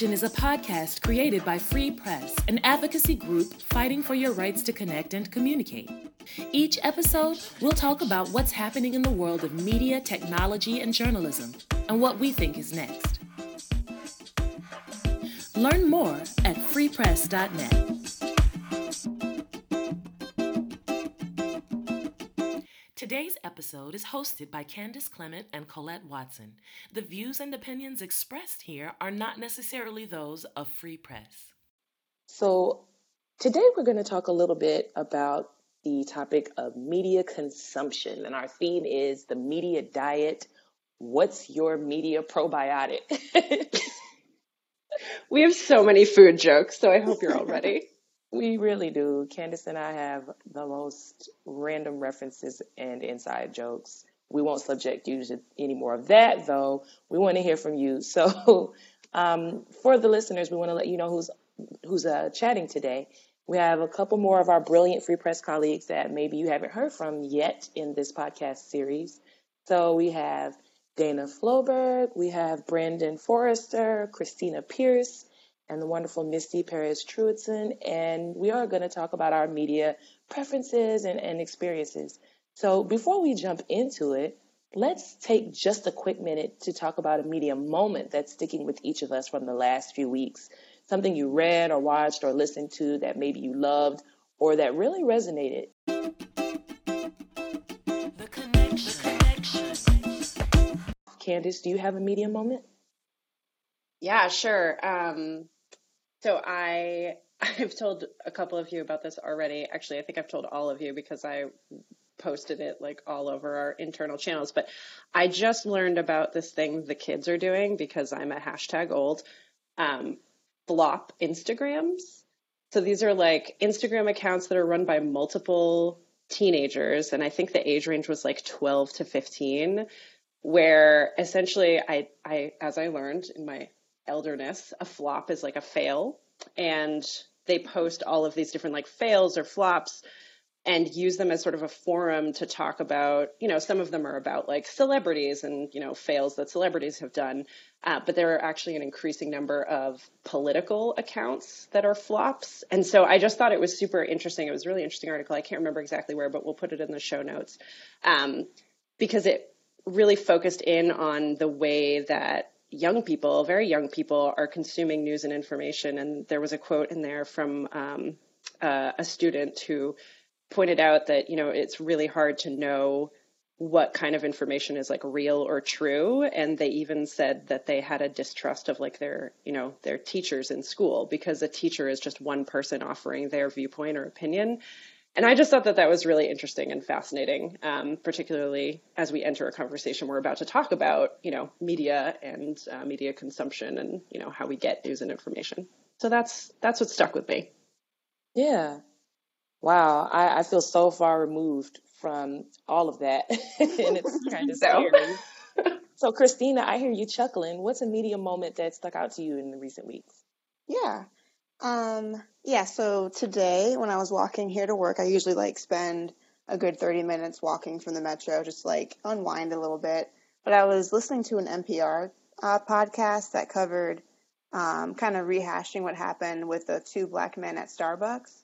Connection is a podcast created by Free Press, an advocacy group fighting for your rights to connect and communicate. Each episode, we'll talk about what's happening in the world of media, technology, and journalism, and what we think is next. Learn more at freepress.net. Today's episode is hosted by Candace Clement and Colette Watson. The views and opinions expressed here are not necessarily those of Free Press. So, today we're going to talk a little bit about the topic of media consumption, and our theme is the media diet. What's your media probiotic? we have so many food jokes, so I hope you're all ready. We really do. Candace and I have the most random references and inside jokes. We won't subject you to any more of that, though. We want to hear from you. So, um, for the listeners, we want to let you know who's who's uh, chatting today. We have a couple more of our brilliant Free Press colleagues that maybe you haven't heard from yet in this podcast series. So we have Dana Floberg, we have Brandon Forrester, Christina Pierce, and the wonderful Misty Perez Truedson. And we are going to talk about our media preferences and, and experiences. So before we jump into it, let's take just a quick minute to talk about a media moment that's sticking with each of us from the last few weeks. Something you read or watched or listened to that maybe you loved or that really resonated. The connection. Candace, do you have a media moment? Yeah, sure. Um, so I I've told a couple of you about this already. Actually, I think I've told all of you because I posted it like all over our internal channels. But I just learned about this thing the kids are doing because I'm a hashtag old um, flop Instagrams. So these are like Instagram accounts that are run by multiple teenagers, and I think the age range was like 12 to 15, where essentially I, I as I learned in my elderness, a flop is like a fail. And they post all of these different like fails or flops and use them as sort of a forum to talk about, you know, some of them are about like celebrities and, you know, fails that celebrities have done. Uh, but there are actually an increasing number of political accounts that are flops. And so I just thought it was super interesting. It was a really interesting article. I can't remember exactly where, but we'll put it in the show notes um, because it really focused in on the way that young people, very young people, are consuming news and information. And there was a quote in there from um, uh, a student who pointed out that you know it's really hard to know what kind of information is like real or true and they even said that they had a distrust of like their you know their teachers in school because a teacher is just one person offering their viewpoint or opinion and I just thought that that was really interesting and fascinating, um, particularly as we enter a conversation we're about to talk about, you know, media and uh, media consumption and you know how we get news and information. So that's that's what stuck with me. Yeah, wow, I, I feel so far removed from all of that, and it's kind of scary. so, Christina, I hear you chuckling. What's a media moment that stuck out to you in the recent weeks? Yeah. Um, yeah, so today when I was walking here to work, I usually like spend a good 30 minutes walking from the metro, just like unwind a little bit. But I was listening to an NPR uh, podcast that covered um, kind of rehashing what happened with the two black men at Starbucks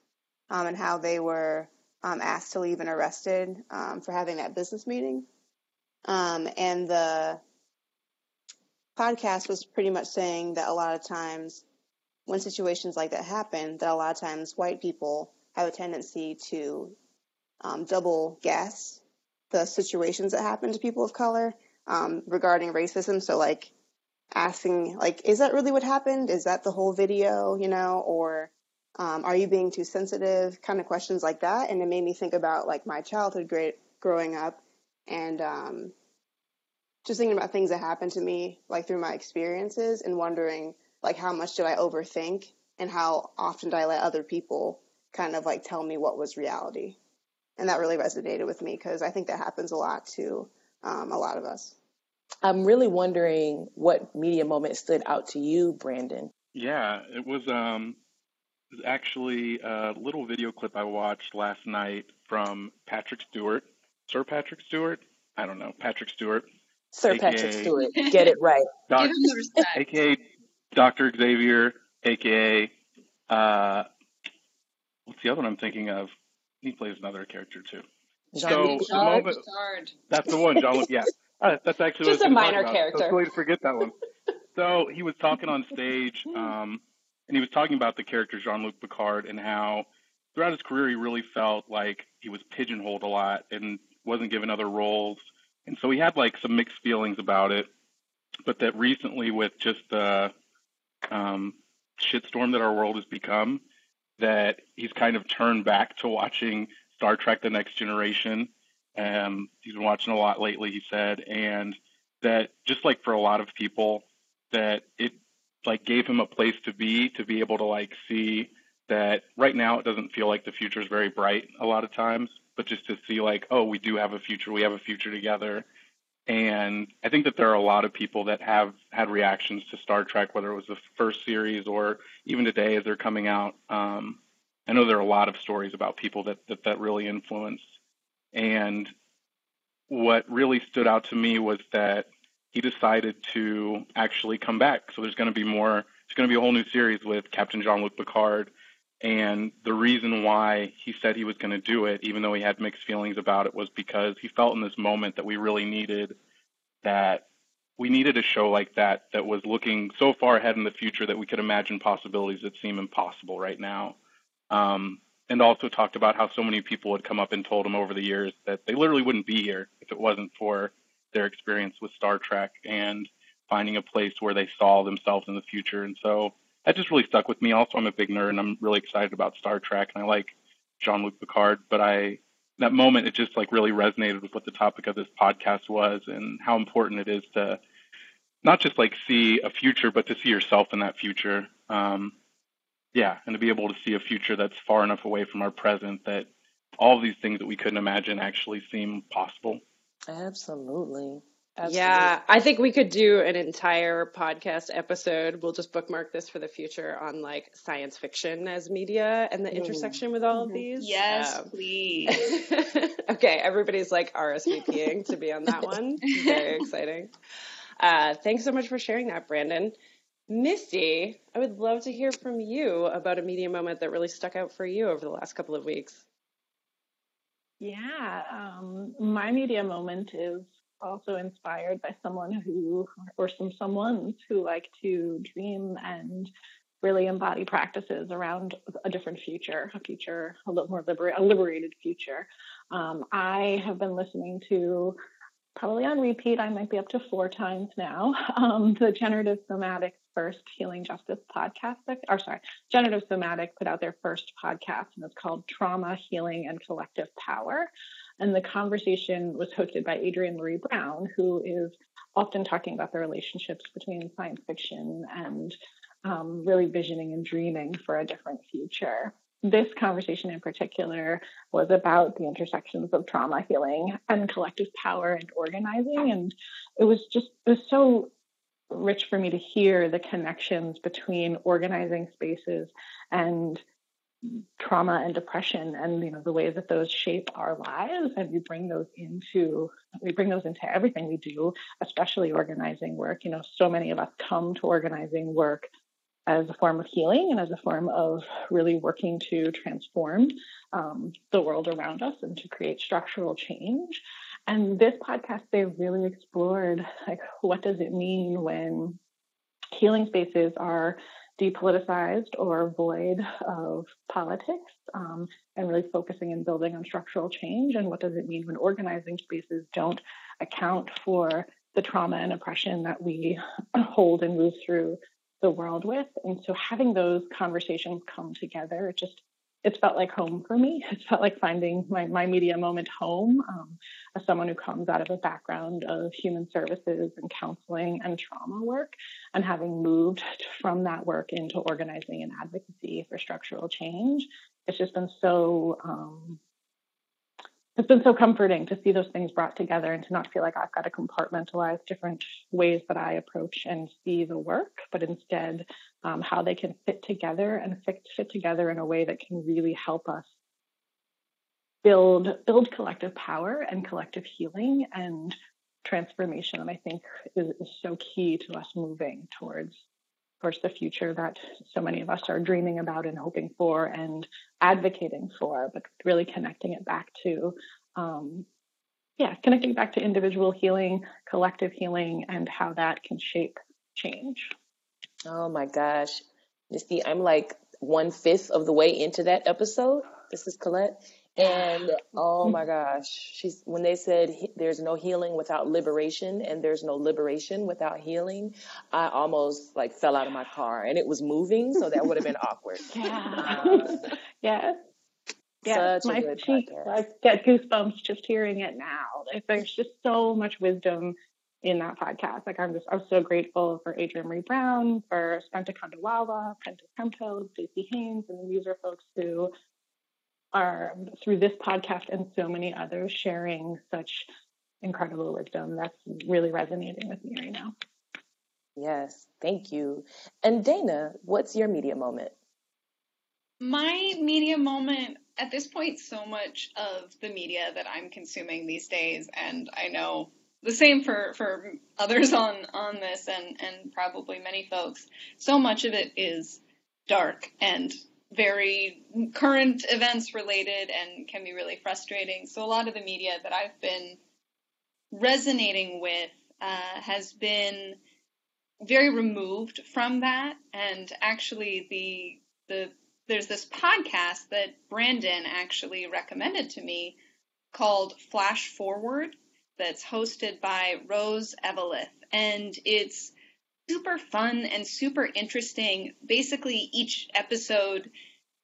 um, and how they were um, asked to leave and arrested um, for having that business meeting. Um, and the podcast was pretty much saying that a lot of times when situations like that happen, that a lot of times white people have a tendency to um, double guess the situations that happen to people of color um, regarding racism. So, like asking, like, is that really what happened? Is that the whole video? You know, or um, are you being too sensitive? Kind of questions like that, and it made me think about like my childhood great growing up, and um, just thinking about things that happened to me, like through my experiences, and wondering like how much did I overthink and how often did I let other people kind of like tell me what was reality. And that really resonated with me because I think that happens a lot to um, a lot of us. I'm really wondering what media moment stood out to you, Brandon. Yeah, it was um, actually a little video clip I watched last night from Patrick Stewart, Sir Patrick Stewart. I don't know, Patrick Stewart. Sir AKA, Patrick Stewart, get it right. Doc, AKA Dr. Xavier, aka uh, what's the other one I'm thinking of? He plays another character too. Jean-Luc so the moment, that's the one, John. Yeah, uh, that's actually just a minor character. Was going to forget that one. so he was talking on stage, um, and he was talking about the character Jean-Luc Picard and how throughout his career he really felt like he was pigeonholed a lot and wasn't given other roles, and so he had like some mixed feelings about it. But that recently, with just the um, shitstorm that our world has become, that he's kind of turned back to watching Star Trek: The Next Generation. Um, he's been watching a lot lately, he said, and that just like for a lot of people, that it like gave him a place to be, to be able to like see that right now it doesn't feel like the future is very bright a lot of times, but just to see like, oh, we do have a future, we have a future together. And I think that there are a lot of people that have had reactions to Star Trek, whether it was the first series or even today as they're coming out. Um, I know there are a lot of stories about people that that, that really influenced. And what really stood out to me was that he decided to actually come back. So there's going to be more. There's going to be a whole new series with Captain Jean-Luc Picard. And the reason why he said he was going to do it, even though he had mixed feelings about it, was because he felt in this moment that we really needed that we needed a show like that that was looking so far ahead in the future that we could imagine possibilities that seem impossible right now. Um, and also talked about how so many people had come up and told him over the years that they literally wouldn't be here if it wasn't for their experience with Star Trek and finding a place where they saw themselves in the future. And so that just really stuck with me. Also, I'm a big nerd and I'm really excited about Star Trek and I like Jean-Luc Picard, but I that moment it just like really resonated with what the topic of this podcast was and how important it is to not just like see a future, but to see yourself in that future. Um, yeah, and to be able to see a future that's far enough away from our present that all of these things that we couldn't imagine actually seem possible. Absolutely. Absolutely. Yeah, I think we could do an entire podcast episode. We'll just bookmark this for the future on like science fiction as media and the mm. intersection with all of mm-hmm. these. Yes, um, please. okay, everybody's like RSVPing to be on that one. Very exciting. Uh, thanks so much for sharing that, Brandon. Misty, I would love to hear from you about a media moment that really stuck out for you over the last couple of weeks. Yeah, um, my media moment is also inspired by someone who, or some someones who like to dream and really embody practices around a different future, a future, a little more liber- a liberated future. Um, I have been listening to probably on repeat, I might be up to four times now, um, the Generative Somatics first Healing Justice podcast. Or sorry, Generative Somatic put out their first podcast, and it's called Trauma, Healing, and Collective Power. And the conversation was hosted by Adrienne Maree Brown, who is often talking about the relationships between science fiction and um, really visioning and dreaming for a different future. This conversation in particular was about the intersections of trauma healing and collective power and organizing. And it was just, it was so rich for me to hear the connections between organizing spaces and trauma and depression and you know the way that those shape our lives and we bring those into we bring those into everything we do especially organizing work. You know so many of us come to organizing work as a form of healing and as a form of really working to transform um, the world around us and to create structural change. And this podcast, they really explored like what does it mean when healing spaces are depoliticized or void of politics um, and really focusing and building on structural change. And what does it mean when organizing spaces don't account for the trauma and oppression that we hold and move through the world with? And so having those conversations come together it just it's felt like home for me. It felt like finding my, my media moment home um, as someone who comes out of a background of human services and counseling and trauma work, and having moved from that work into organizing and advocacy for structural change. It's just been so um, it's been so comforting to see those things brought together and to not feel like I've got to compartmentalize different ways that I approach and see the work, but instead um, how they can fit together and fit, fit together in a way that can really help us build build collective power and collective healing and transformation. And I think is, is so key to us moving towards course, the future that so many of us are dreaming about and hoping for and advocating for, but really connecting it back to, um, yeah, connecting back to individual healing, collective healing, and how that can shape change. Oh my gosh. Misty, I'm like one fifth of the way into that episode. This is Colette. And oh my gosh, she's when they said there's no healing without liberation and there's no liberation without healing, I almost like fell out of my car and it was moving, so that would have been awkward. Yeah. Uh, yeah. Yeah, my cheeks I get goosebumps just hearing it now. There's just so much wisdom in that podcast. Like I'm just, I'm so grateful for Adrienne Maree Brown, for Spenta Kandawalla, Prentis Hemphill, Staci Haines, and these are folks who are through this podcast and so many others sharing such incredible wisdom that's really resonating with me right now. Yes, thank you. And Dana, what's your media moment? My media moment at this point, so much of the media that I'm consuming these days, and I know the same for, for others on, on this and, and probably many folks, so much of it is dark and very current events related and can be really frustrating. So a lot of the media that I've been resonating with uh, has been very removed from that. And actually, the the there's this podcast that Brandon actually recommended to me called Flash Forward that's hosted by Rose Eveleth, and it's super fun and super interesting. Basically, each episode,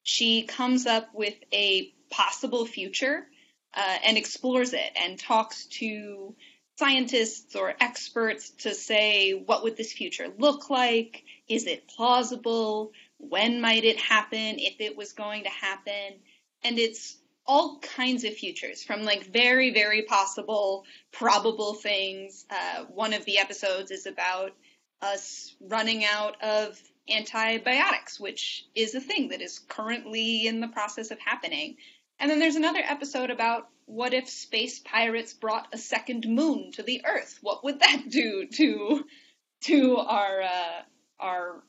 she comes up with a possible future uh, and explores it and talks to scientists or experts to say what would this future look like? Is it plausible? When might it happen? If it was going to happen? And it's all kinds of futures from like very very possible probable things uh, one of the episodes is about us running out of antibiotics, which is a thing that is currently in the process of happening. And then there's another episode about what if space pirates brought a second moon to the Earth? What would that do to to our uh, our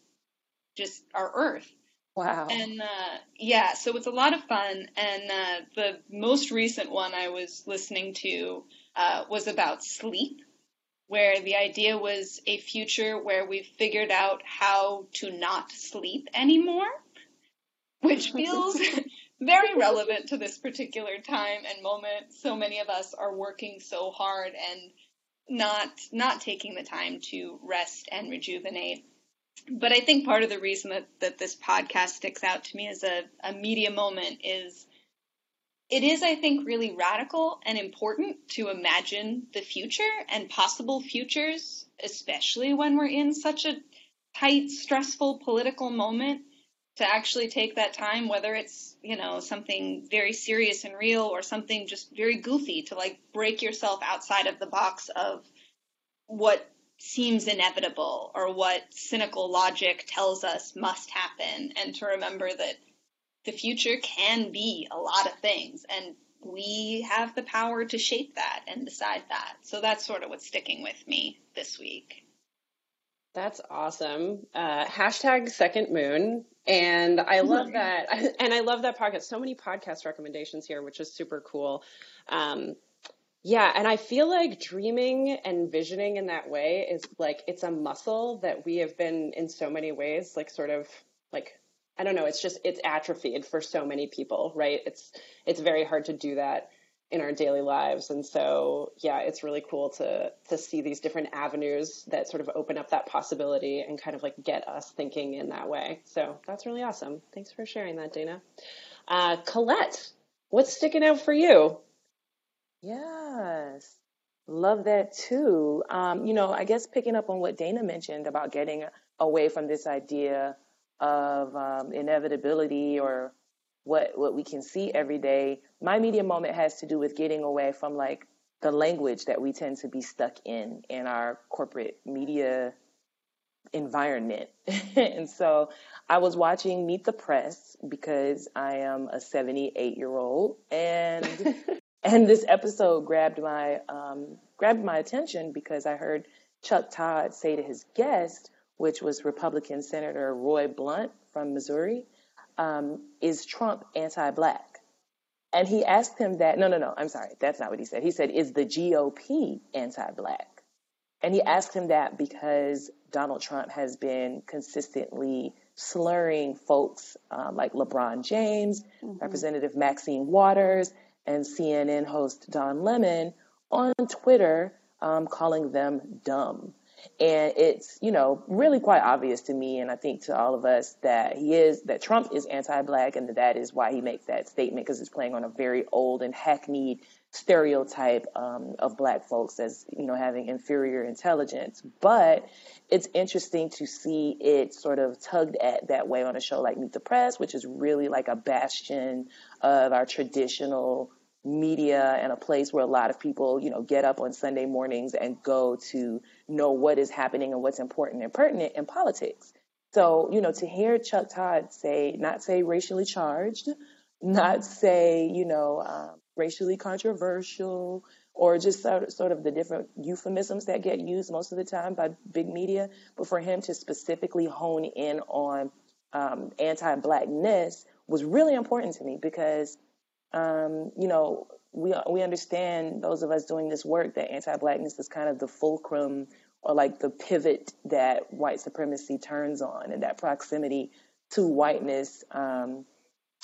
just our Earth? Wow. And uh, yeah, so it's a lot of fun. And uh, the most recent one I was listening to uh, was about sleep where the idea was a future where we've figured out how to not sleep anymore, which feels very relevant to this particular time and moment. So many of us are working so hard and not not taking the time to rest and rejuvenate. But I think part of the reason that, that this podcast sticks out to me as a, a media moment is it is, I think, really radical and important to imagine the future and possible futures, especially when we're in such a tight, stressful political moment, to actually take that time, whether it's, you know, something very serious and real or something just very goofy, to like break yourself outside of the box of what seems inevitable or what cynical logic tells us must happen, and to remember that the future can be a lot of things and we have the power to shape that and decide that. So that's sort of what's sticking with me this week. That's awesome. Uh, hashtag second moon. And I love that. And I love that podcast. So many podcast recommendations here, which is super cool. Um, yeah. And I feel like dreaming and visioning in that way is like, it's a muscle that we have been in so many ways, like sort of like I don't know, it's just it's atrophied for so many people, right? It's it's very hard to do that in our daily lives. And so, yeah, it's really cool to to see these different avenues that sort of open up that possibility and kind of like get us thinking in that way. So that's really awesome. Thanks for sharing that, Dana. Uh, Colette, what's sticking out for you? Yes, love that too. Um, you know, I guess picking up on what Dana mentioned about getting away from this idea of um, inevitability or what what we can see every day. My media moment has to do with getting away from like the language that we tend to be stuck in in our corporate media environment. and so I was watching Meet the Press because I am a 78 year old and and this episode grabbed my um, grabbed my attention because I heard Chuck Todd say to his guest, which was Republican Senator Roy Blunt from Missouri, um, is Trump anti black? And he asked him that. No, no, no. I'm sorry. That's not what he said. He said, Is the GOP anti black? And he asked him that because Donald Trump has been consistently slurring folks um, like LeBron James, mm-hmm. Representative Maxine Waters, and CNN host Don Lemon on Twitter, um, calling them dumb. And it's, you know, really quite obvious to me, and I think to all of us, that he is, that Trump is anti black, and that is why he makes that statement, because it's playing on a very old and hackneyed stereotype um, of black folks as, you know, having inferior intelligence. But it's interesting to see it sort of tugged at that way on a show like Meet the Press, which is really like a bastion of our traditional media and a place where a lot of people, you know, get up on Sunday mornings and go to know what is happening and what's important and pertinent in politics. So, you know, to hear Chuck Todd say, not say racially charged, not say, you know, um, racially controversial, or just sort of, sort of the different euphemisms that get used most of the time by big media, but for him to specifically hone in on um, anti-blackness was really important to me because um, you know, we we understand those of us doing this work that anti-blackness is kind of the fulcrum or like the pivot that white supremacy turns on, and that proximity to whiteness um,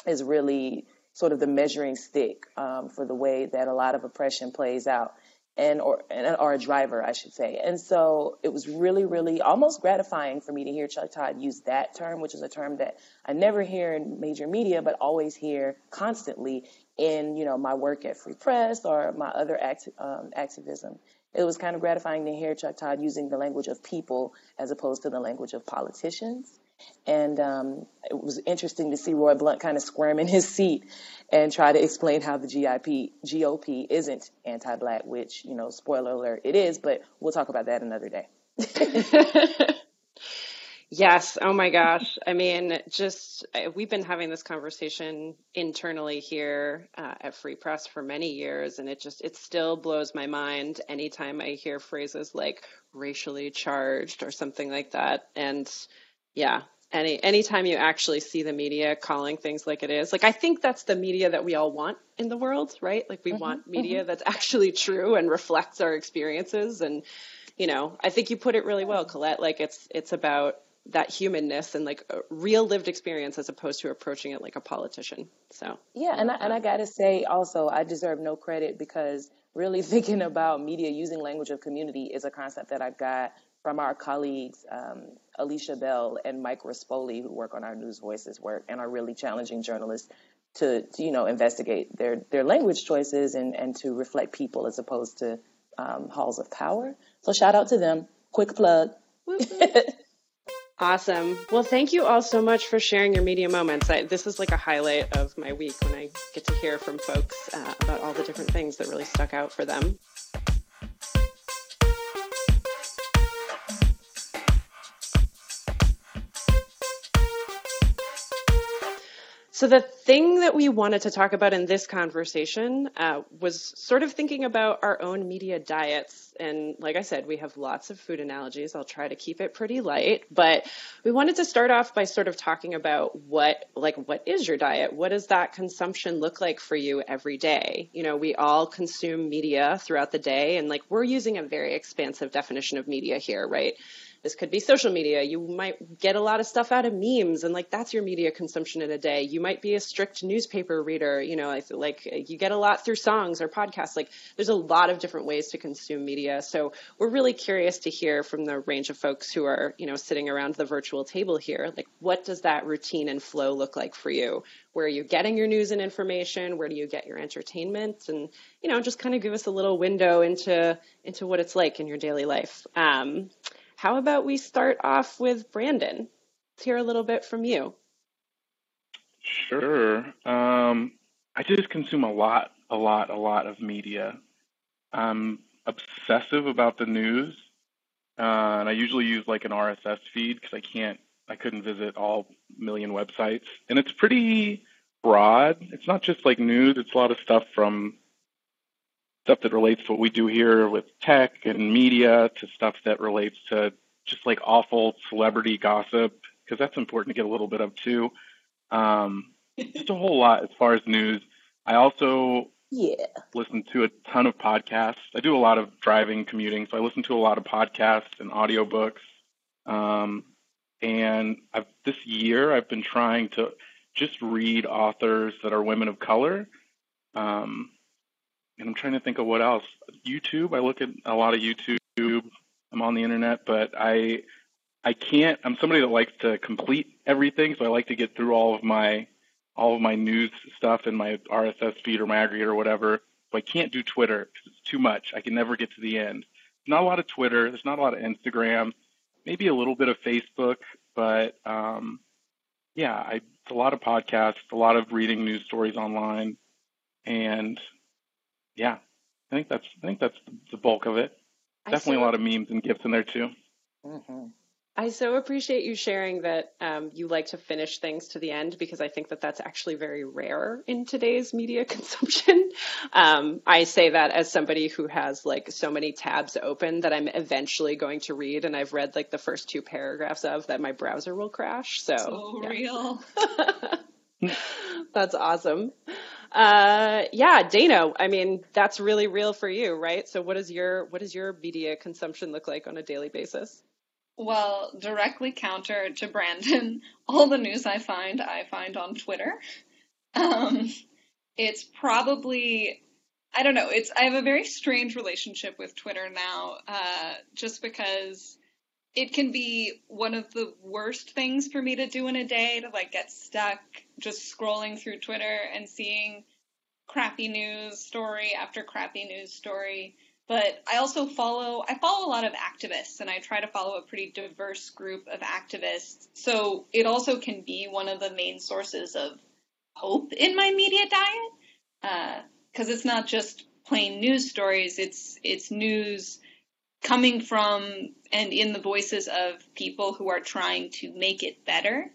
is really sort of the measuring stick um, for the way that a lot of oppression plays out and or and, or a driver, I should say. And so it was really, really almost gratifying for me to hear Chuck Todd use that term, which is a term that I never hear in major media, but always hear constantly in you know my work at Free Press or my other act, um, activism. It was kind of gratifying to hear Chuck Todd using the language of people as opposed to the language of politicians. And um, it was interesting to see Roy Blunt kind of squirm in his seat and try to explain how the GIP, GOP isn't anti-black, which, you know, spoiler alert, it is, but we'll talk about that another day. yes. Oh my gosh. I mean, just we've been having this conversation internally here uh, at Free Press for many years, and it just it still blows my mind anytime I hear phrases like racially charged or something like that. And yeah, any anytime you actually see the media calling things like it is like i think that's the media that we all want in the world right like we mm-hmm, want media mm-hmm. that's actually true and reflects our experiences and you know i think you put it really well colette like it's it's about that humanness and like real lived experience as opposed to approaching it like a politician so yeah and I, and I gotta say also i deserve no credit because really thinking about media using language of community is a concept that i got from our colleagues um, Alicia Bell and Mike Rispoli, who work on our News Voices work and are really challenging journalists to, to you know investigate their their language choices and and to reflect people as opposed to um, halls of power. So shout out to them. Quick plug. Awesome. Well, thank you all so much for sharing your media moments. I, this is like a highlight of my week when I get to hear from folks uh, about all the different things that really stuck out for them. So, the thing that we wanted to talk about in this conversation uh, was sort of thinking about our own media diets. And like I said, we have lots of food analogies. I'll try to keep it pretty light, but we wanted to start off by sort of talking about what, like, what is your diet? What does that consumption look like for you every day? You know, we all consume media throughout the day, and like, we're using a very expansive definition of media here, right? This could be social media. You might get a lot of stuff out of memes and like that's your media consumption in a day. You might be a strict newspaper reader, you know, like you get a lot through songs or podcasts. Like there's a lot of different ways to consume media. So we're really curious to hear from the range of folks who are, you know, sitting around the virtual table here. Like what does that routine and flow look like for you? Where are you getting your news and information? Where do you get your entertainment? And, you know, just kind of give us a little window into into what it's like in your daily life. Um, how about we start off with Brandon? Let's hear a little bit from you. Sure. Um, I just consume a lot, a lot, a lot of media. I'm obsessive about the news, uh, and I usually use like an RSS feed because I can't, I couldn't visit all million websites, and it's pretty broad. It's not just like news; it's a lot of stuff from stuff that relates to what we do here with tech and media to stuff that relates to just like awful celebrity gossip because that's important to get a little bit of too. Um, just a whole lot as far as news. I also Yeah. listen to a ton of podcasts. I do a lot of driving, commuting, so I listen to a lot of podcasts and audiobooks. Um, and I've this year I've been trying to just read authors that are women of color. Um, and I'm trying to think of what else. YouTube. I look at a lot of YouTube. I'm on the internet, but I I can't. I'm somebody that likes to complete everything, so I like to get through all of my all of my news stuff in my RSS feed or my aggregator or whatever. So I can't do Twitter because it's too much. I can never get to the end. Not a lot of Twitter. There's not a lot of Instagram. Maybe a little bit of Facebook, but um, yeah, I, it's a lot of podcasts, a lot of reading news stories online, and yeah, I think that's I think that's the bulk of it. I Definitely so- a lot of memes and gifs in there too. hmm I so appreciate you sharing that um, you like to finish things to the end because I think that that's actually very rare in today's media consumption. Um, I say that as somebody who has like so many tabs open that I'm eventually going to read, and I've read like the first two paragraphs of that my browser will crash. So, So yeah. real. that's awesome. Uh, yeah, Dana. I mean, that's really real for you, right? So, what is your what does your media consumption look like on a daily basis? Well, directly counter to Brandon, all the news I find, I find on Twitter. Um, it's probably, I don't know, it's, I have a very strange relationship with Twitter now, uh, just because it can be one of the worst things for me to do in a day to like get stuck just scrolling through Twitter and seeing crappy news story after crappy news story but I also follow I follow a lot of activists and I try to follow a pretty diverse group of activists. So it also can be one of the main sources of hope in my media diet uh, because it's not just plain news stories. It's it's news coming from and in the voices of people who are trying to make it better.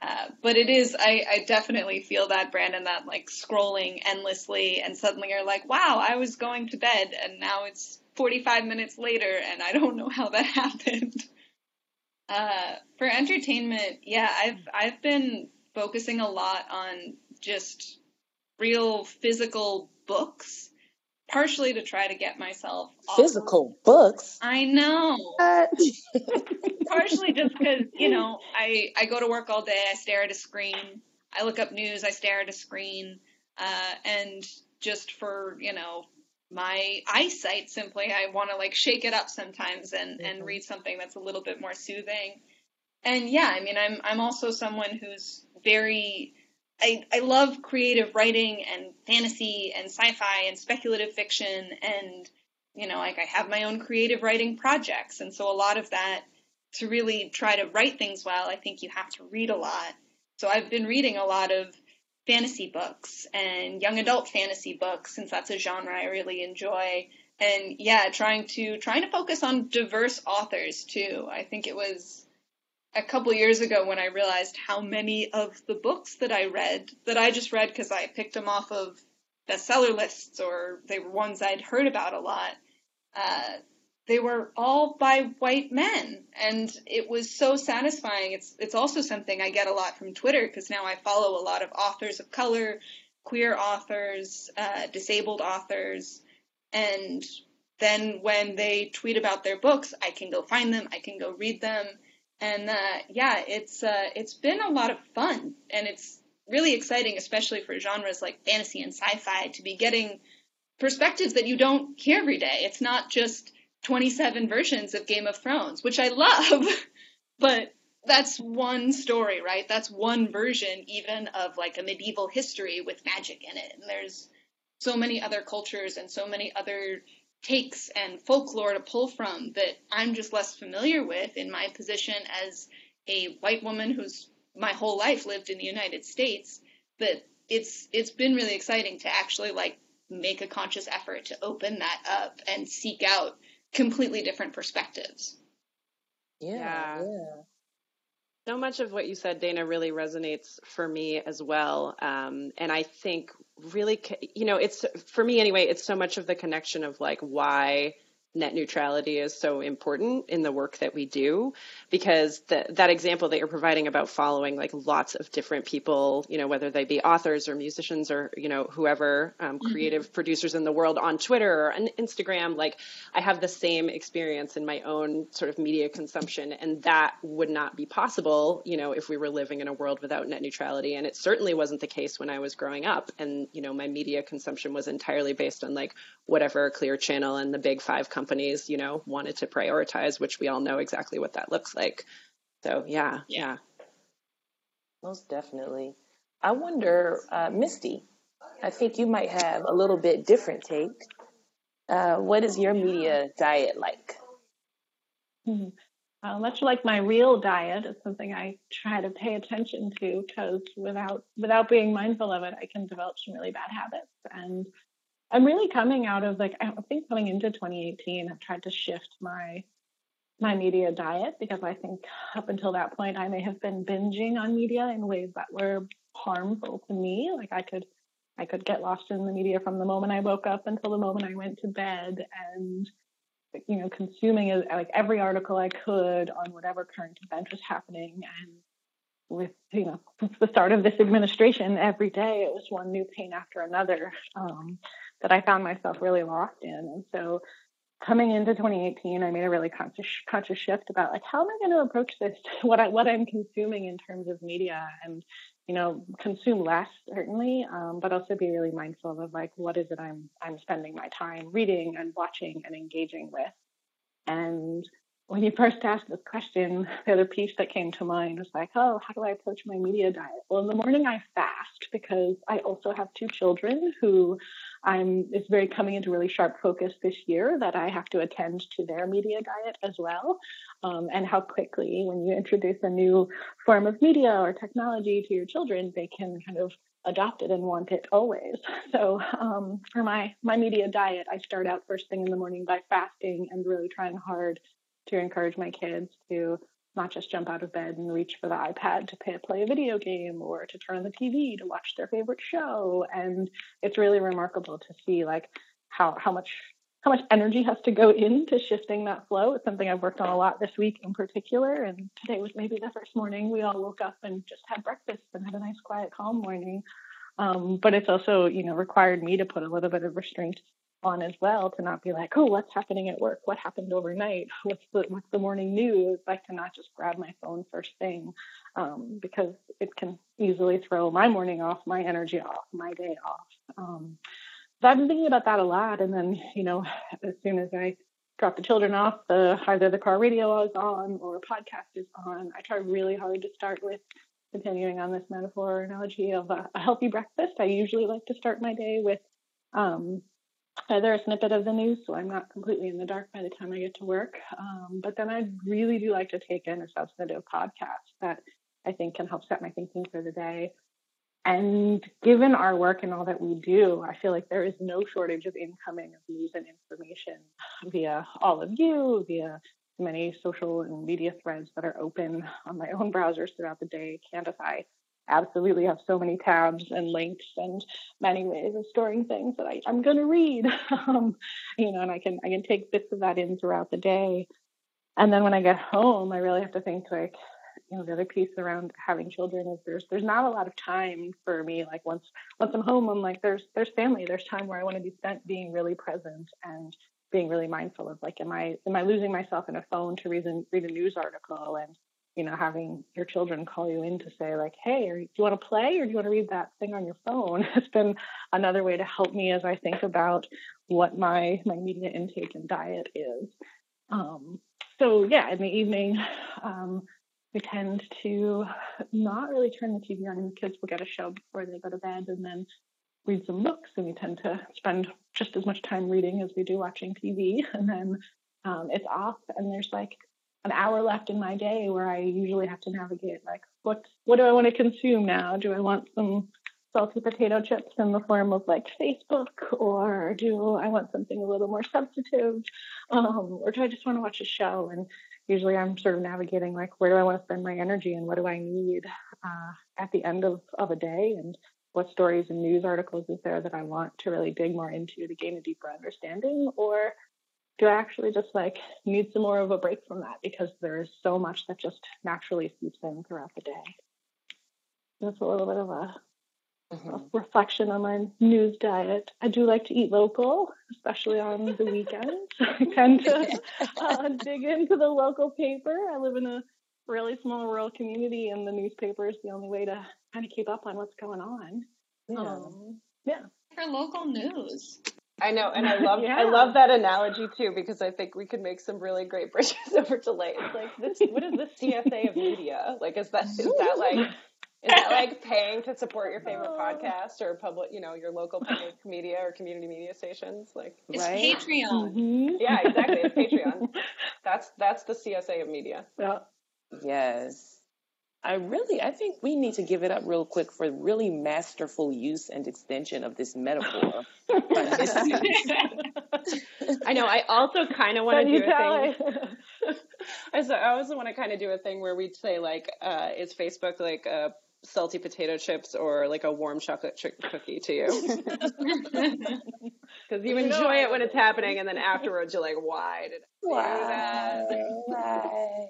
Uh, but it is, I, I definitely feel that, Brandon, that like scrolling endlessly and suddenly you're like, wow, I was going to bed and now it's 45 minutes later and I don't know how that happened. Uh, for entertainment, yeah, I've, I've been focusing a lot on just real physical books, partially to try to get myself off- Physical books. I know partially just because you know I I go to work all day. I stare at a screen. I look up news. I stare at a screen, uh, and just for you know my eyesight, simply I want to like shake it up sometimes and and Mhm. read something that's a little bit more soothing. And yeah, I mean I'm I'm also someone who's very I, I love creative writing and fantasy and sci-fi and speculative fiction and you know like I have my own creative writing projects. And so a lot of that to really try to write things well I think you have to read a lot. So I've been reading a lot of fantasy books and young adult fantasy books since that's a genre I really enjoy. And yeah trying to trying to focus on diverse authors too. I think it was a couple years ago when I realized how many of the books that I read that I just read because I picked them off of bestseller lists or they were ones I'd heard about a lot. Uh, they were all by white men, and it was so satisfying. It's it's also something I get a lot from Twitter because now I follow a lot of authors of color, queer authors, uh, disabled authors, and then when they tweet about their books, I can go find them, I can go read them, and uh, yeah, it's uh, it's been a lot of fun, and it's really exciting, especially for genres like fantasy and sci-fi, to be getting perspectives that you don't hear every day. It's not just 27 versions of Game of Thrones, which I love, but that's one story, right? That's one version, even of like a medieval history with magic in it. And there's so many other cultures and so many other takes and folklore to pull from that I'm just less familiar with in my position as a white woman who's my whole life lived in the United States. That it's it's been really exciting to actually like make a conscious effort to open that up and seek out completely different perspectives. Yeah, Yeah. yeah. So much of what you said, Dana, really resonates for me as well. Um, and I think really, you know, it's for me anyway, it's so much of the connection of like why net neutrality is so important in the work that we do because the, that example that you're providing about following like lots of different people you know whether they be authors or musicians or you know whoever um, mm-hmm. creative mm-hmm. producers in the world on twitter or on instagram like i have the same experience in my own sort of media consumption and that would not be possible you know if we were living in a world without net neutrality and it certainly wasn't the case when i was growing up and you know my media consumption was entirely based on like whatever clear channel and the big five companies, you know, wanted to prioritize, which we all know exactly what that looks like. So yeah, yeah. Most definitely. I wonder, uh, Misty, I think you might have a little bit different take. Uh, what is your media diet like? Mm-hmm. Uh, much like my real diet, it's something I try to pay attention to because without without being mindful of it, I can develop some really bad habits. And I'm really coming out of like I think coming into 2018, I've tried to shift my my media diet because I think up until that point I may have been binging on media in ways that were harmful to me. Like I could I could get lost in the media from the moment I woke up until the moment I went to bed and you know consuming like every article I could on whatever current event was happening and with you know since the start of this administration every day it was one new pain after another um, that I found myself really lost in. And so coming into 2018, I made a really conscious conscious shift about like how am I going to approach this, what I what I'm consuming in terms of media, and you know consume less certainly, um, but also be really mindful of like what is it I'm I'm spending my time reading and watching and engaging with, and when you first asked this question, the other piece that came to mind was like, oh, how do I approach my media diet? Well, in the morning I fast because I also have two children who I'm it's very coming into really sharp focus this year that I have to attend to their media diet as well. Um, and how quickly when you introduce a new form of media or technology to your children, they can kind of adopt it and want it always. So um, for my my media diet, I start out first thing in the morning by fasting and really trying hard to encourage my kids to not just jump out of bed and reach for the iPad to pay, play a video game or to turn on the TV to watch their favorite show. And it's really remarkable to see like how how much how much energy has to go into shifting that flow. It's something I've worked on a lot this week in particular. And today was maybe the first morning we all woke up and just had breakfast and had a nice, quiet, calm morning. Um, but it's also, you know, required me to put a little bit of restraint on as well to not be like, oh, what's happening at work? What happened overnight? What's the what's the morning news? Like to not just grab my phone first thing, um, because it can easily throw my morning off, my energy off, my day off. Um, so I've been thinking about that a lot, and then you know, as soon as I drop the children off, the either the car radio is on or a podcast is on. I try really hard to start with continuing on this metaphor or analogy of a, a healthy breakfast. I usually like to start my day with um, either a snippet of the news, so I'm not completely in the dark by the time I get to work. Um, but then I really do like to take in a substantive podcast that I think can help set my thinking for the day. And given our work and all that we do, I feel like there is no shortage of incoming of news and information via all of you, via many social and media threads that are open on my own browsers throughout the day. Cantify absolutely have so many tabs and links and many ways of storing things that I, I'm going to read. um, you know, and I can I can take bits of that in throughout the day. And then when I get home, I really have to think like, you know, the other piece around having children is there's there's not a lot of time for me. Like once once I'm home, I'm like there's there's family. There's time where I want to be spent being really present and being really mindful of like, am I am I losing myself in a phone to read read a news article and you know, having your children call you in to say like, "Hey, do you want to play or do you want to read that thing on your phone?" has been another way to help me as I think about what my my media intake and diet is. Um, so yeah, in the evening, um, we tend to not really turn the TV on. And kids will get a show before they go to bed, and then read some books. And we tend to spend just as much time reading as we do watching TV. And then um, it's off, and there's like an hour left in my day where I usually have to navigate like what what do I want to consume now? Do I want some salty potato chips in the form of like Facebook, or do I want something a little more substantive, um, or do I just want to watch a show? And usually I'm sort of navigating like where do I want to spend my energy and what do I need uh, at the end of, of a day and what stories and news articles is there that I want to really dig more into to gain a deeper understanding or do I actually just like need some more of a break from that because there is so much that just naturally seeps in throughout the day. That's a little bit of a, mm-hmm. a reflection on my news diet. I do like to eat local, especially on the weekends. I tend to uh, dig into the local paper. I live in a really small rural community, and the newspaper is the only way to kind of keep up on what's going on. Yeah. Um, yeah. For local news. I know, and I love yeah. I love that analogy too because I think we could make some really great bridges over to late. It's like this. What is the CSA of media? Like, is that is that like is that like paying to support your favorite podcast or public, you know, your local public media or community media stations? Like, it's right? Patreon. Mm-hmm. Yeah, exactly. It's Patreon. That's that's the CSA of media. Yeah. Yes. I really, I think we need to give it up real quick for really masterful use and extension of this metaphor. I know. I also kind of want to do a thing. I, so I also want to kind of do a thing where we'd say like, uh, is Facebook like a salty potato chips or like a warm chocolate chip cookie to you? Because you enjoy it when it's happening, and then afterwards you're like, why did I do that? Why?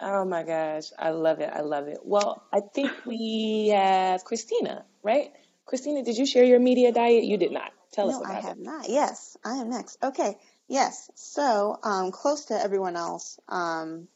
Oh my gosh, I love it. I love it. Well, I think we have Christina, right? Christina, did you share your media diet? You did not. Tell no, us about it. No, I have not. Yes, I am next. Okay. Yes. So, um, close to everyone else, um,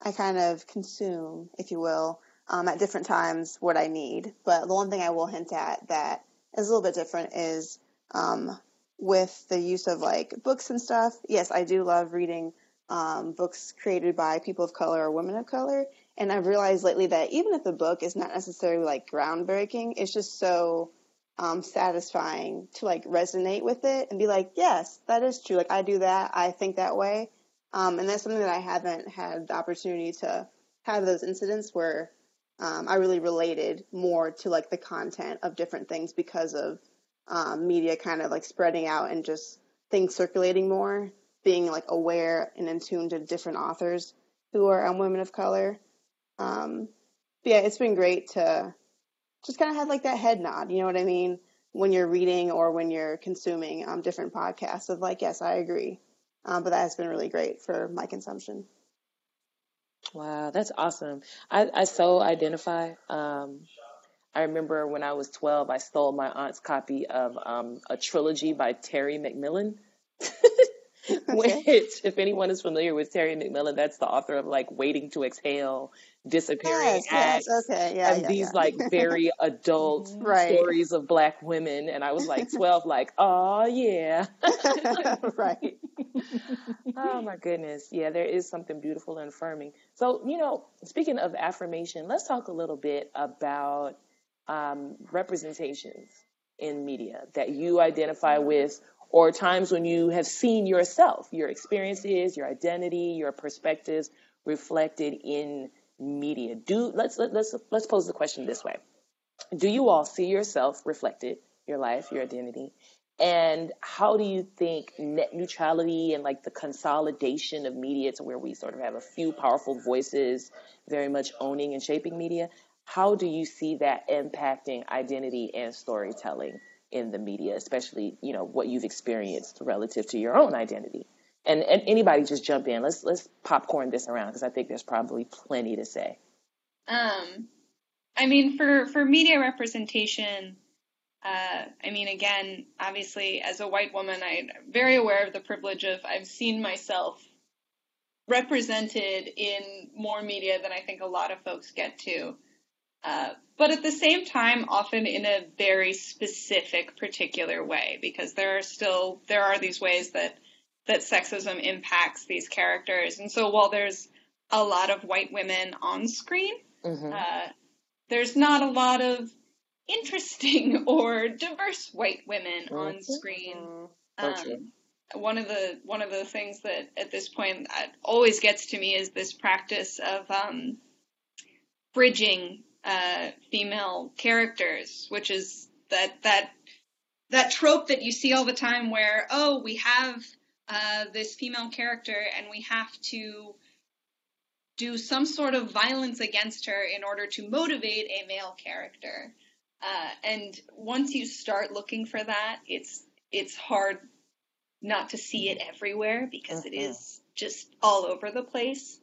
I kind of consume, if you will, um, at different times what I need. But the one thing I will hint at that is a little bit different is um, with the use of like books and stuff. Yes, I do love reading um, books created by people of color or women of color. And I've realized lately that even if the book is not necessarily like groundbreaking, it's just so um, satisfying to like resonate with it and be like, yes, that is true. Like I do that. I think that way. Um, and that's something that I haven't had the opportunity to have those incidents where um, I really related more to like the content of different things because of um, media kind of like spreading out and just things circulating more being like aware and in tune to different authors who are um, women of color. Um, yeah, it's been great to just kind of have like that head nod. You know what I mean? When you're reading or when you're consuming um, different podcasts of like, yes, I agree. Um, but that has been really great for my consumption. Wow, that's awesome. I, I so identify. Um, I remember when I was 12, I stole my aunt's copy of um, a trilogy by Terry McMillan. Which, if anyone is familiar with Terry McMillan, that's the author of like Waiting to Exhale, Disappearing yes, Acts, yes, okay, yeah, and yeah, these yeah. like very adult right. stories of Black women. And I was like twelve, like, oh yeah, right. oh my goodness, yeah, there is something beautiful and affirming. So you know, speaking of affirmation, let's talk a little bit about um, representations in media that you identify with or times when you have seen yourself, your experiences, your identity, your perspectives reflected in media. Do let's let, let's let's pose the question this way. Do you all see yourself reflected, your life, your identity? And how do you think net neutrality and like the consolidation of media to where we sort of have a few powerful voices very much owning and shaping media? How do you see that impacting identity and storytelling in the media, especially you know what you've experienced relative to your own identity. And, and anybody just jump in. Let's let's popcorn this around because I think there's probably plenty to say. Um, I mean, for for media representation, uh, I mean, again, obviously, as a white woman, I'm very aware of the privilege of I've seen myself represented in more media than I think a lot of folks get to. Uh, but at the same time, often in a very specific, particular way, because there are still there are these ways that that sexism impacts these characters, and so while there's a lot of white women on screen, mm-hmm. uh, there's not a lot of interesting or diverse white women mm-hmm. on screen. Um, one of the one of the things that at this point always gets to me is this practice of um, fridging uh, female characters, which is that that that trope that you see all the time, where oh, we have uh, this female character and we have to do some sort of violence against her in order to motivate a male character. Uh, and once you start looking for that, it's it's hard not to see it everywhere because it Mhm. is just all over the place.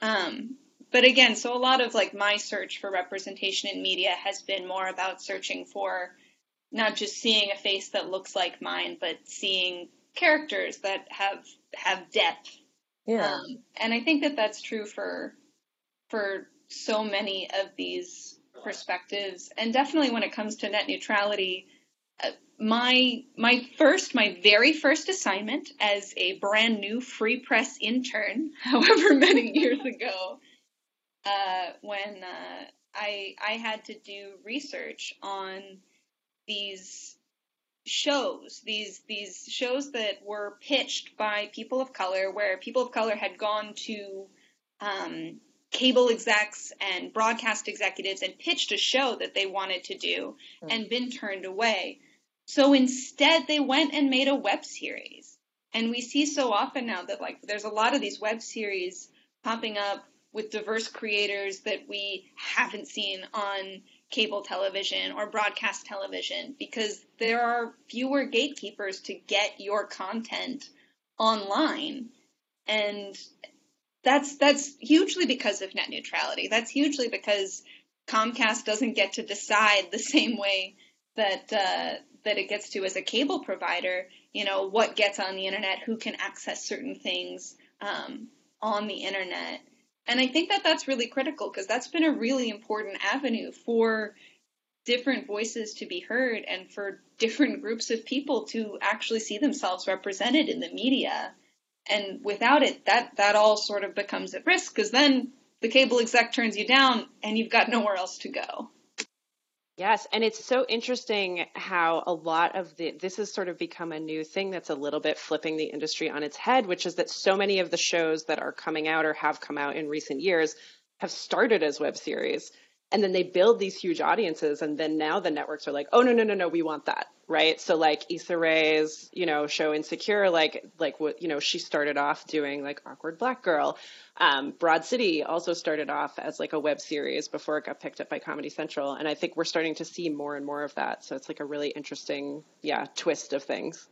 Um, but again, so a lot of like my search for representation in media has been more about searching for not just seeing a face that looks like mine, but seeing characters that have have depth. Yeah. Um, and I think that that's true for for so many of these perspectives, and definitely when it comes to net neutrality. uh, My my first, my very first assignment as a brand new free press intern, however many years ago, uh, when uh, I I had to do research on these shows these these shows that were pitched by people of color where people of color had gone to um, cable execs and broadcast executives and pitched a show that they wanted to do Hmm. and been turned away so instead they went and made a web series and we see so often now that like there's a lot of these web series popping up with diverse creators that we haven't seen on cable television or broadcast television because there are fewer gatekeepers to get your content online. And that's that's hugely because of net neutrality. That's hugely because Comcast doesn't get to decide the same way that uh, that it gets to as a cable provider you know what gets on the internet who can access certain things um, on the internet and I think that that's really critical because that's been a really important avenue for different voices to be heard and for different groups of people to actually see themselves represented in the media. And without it, that, that all sort of becomes at risk because then the cable exec turns you down and you've got nowhere else to go. Yes, and it's so interesting how a lot of the this has sort of become a new thing that's a little bit flipping the industry on its head, which is that so many of the shows that are coming out or have come out in recent years have started as web series and then they build these huge audiences and then now the networks are like, "Oh no, no, no, no, we want that." Right? So like Issa Rae's, you know, show Insecure like like what, you know, she started off doing like Awkward Black Girl. Um, Broad City also started off as like a web series before it got picked up by Comedy Central, and I think we're starting to see more and more of that. So it's like a really interesting, yeah, twist of things.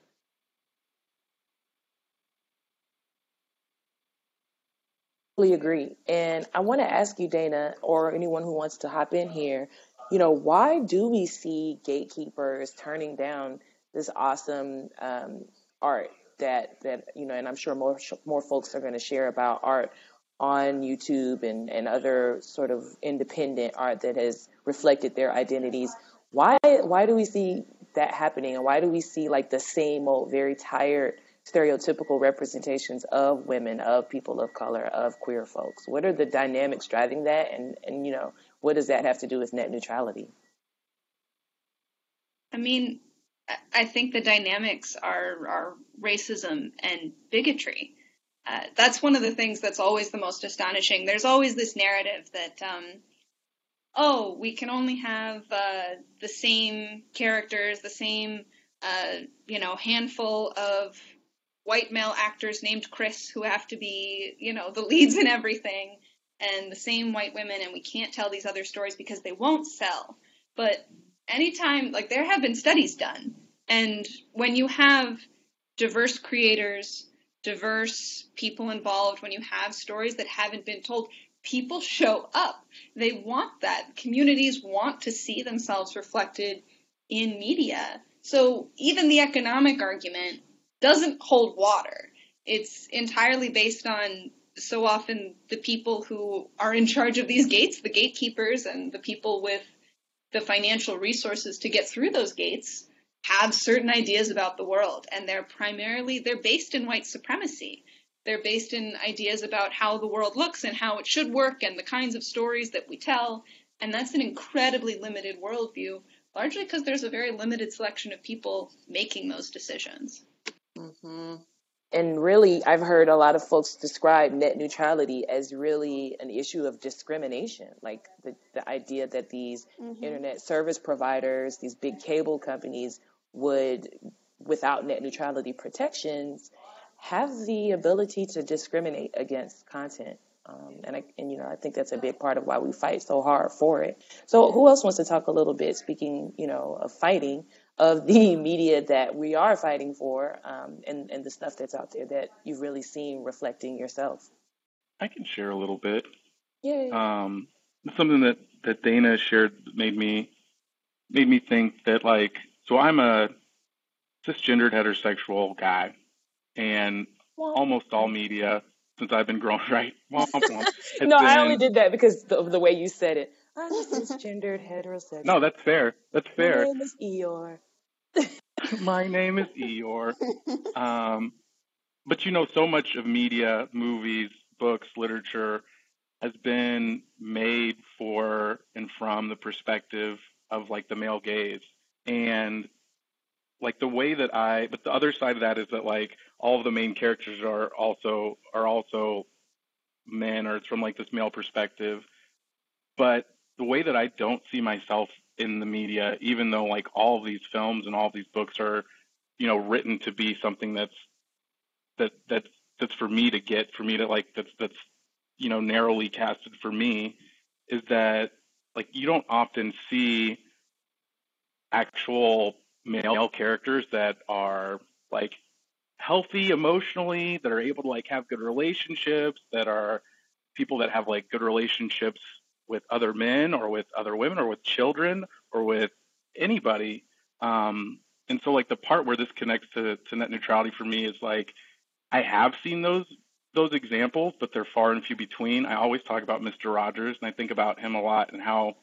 Agree. And I want to ask you, Dana, or anyone who wants to hop in here, you know, why do we see gatekeepers turning down this awesome um, art that that you know, and I'm sure more more folks are going to share about art on YouTube and and other sort of independent art that has reflected their identities. Why why do we see that happening, and why do we see like the same old, very tired stereotypical representations of women, of people of color, of queer folks? What are the dynamics driving that? And, and you know, what does that have to do with net neutrality? I mean, I- think the dynamics are, are racism and bigotry. Uh, that's one of the things that's always the most astonishing. There's always this narrative that, um, oh, we can only have uh, the same characters, the same, uh, you know, handful of white male actors named Chris who have to be, you know, the leads in everything, and the same white women, and we can't tell these other stories because they won't sell. But anytime, like, there have been studies done, and when you have diverse creators, diverse people involved, when you have stories that haven't been told, people show up. They want that. Communities want to see themselves reflected in media. So even the economic argument doesn't hold water. It's entirely based on so often the people who are in charge of these gates, the gatekeepers, and the people with the financial resources to get through those gates have certain ideas about the world. And they're primarily they're based in white supremacy. They're based in ideas about how the world looks and how it should work and the kinds of stories that we tell. And that's an incredibly limited worldview largely because there's a very limited selection of people making those decisions Mm-hmm. And really, I've heard a lot of folks describe net neutrality as really an issue of discrimination. Like the, the idea that these Mhm. internet service providers, these big cable companies would, without net neutrality protections, have the ability to discriminate against content. Um, and I, and you know, I think that's a big part of why we fight so hard for it. So, who else wants to talk a little bit? Speaking, you know, of fighting, of the media that we are fighting for um, and, and the stuff that's out there that you've really seen reflecting yourself? I can share a little bit. Yeah. Um, something that, that Dana shared made me made me think that like so I'm a cisgendered heterosexual guy, and almost all media since I've been growing right. no, been, I only did that because of the way you said it. I'm a cisgendered heterosexual. No, that's fair. That's fair. My name is Eeyore. My name is Eeyore. Um, but you know, so much of media, movies, books, literature has been made for and from the perspective of like the male gaze. And like the way that I, but the other side of that is that like all of the main characters are also are also men, or it's from like this male perspective. But the way that I don't see myself in the media, even though like all of these films and all of these books are, you know, written to be something that's that that's that's for me to get, for me to like that's that's you know narrowly casted for me, is that like you don't often see actual male characters that are like healthy emotionally, that are able to like have good relationships, that are people that have like good relationships with other men or with other women or with children or with anybody. Um, and so like the part where this connects to, to net neutrality for me is like I have seen those those examples, but they're far and few between. I always talk about Mr. Rogers and I think about him a lot and how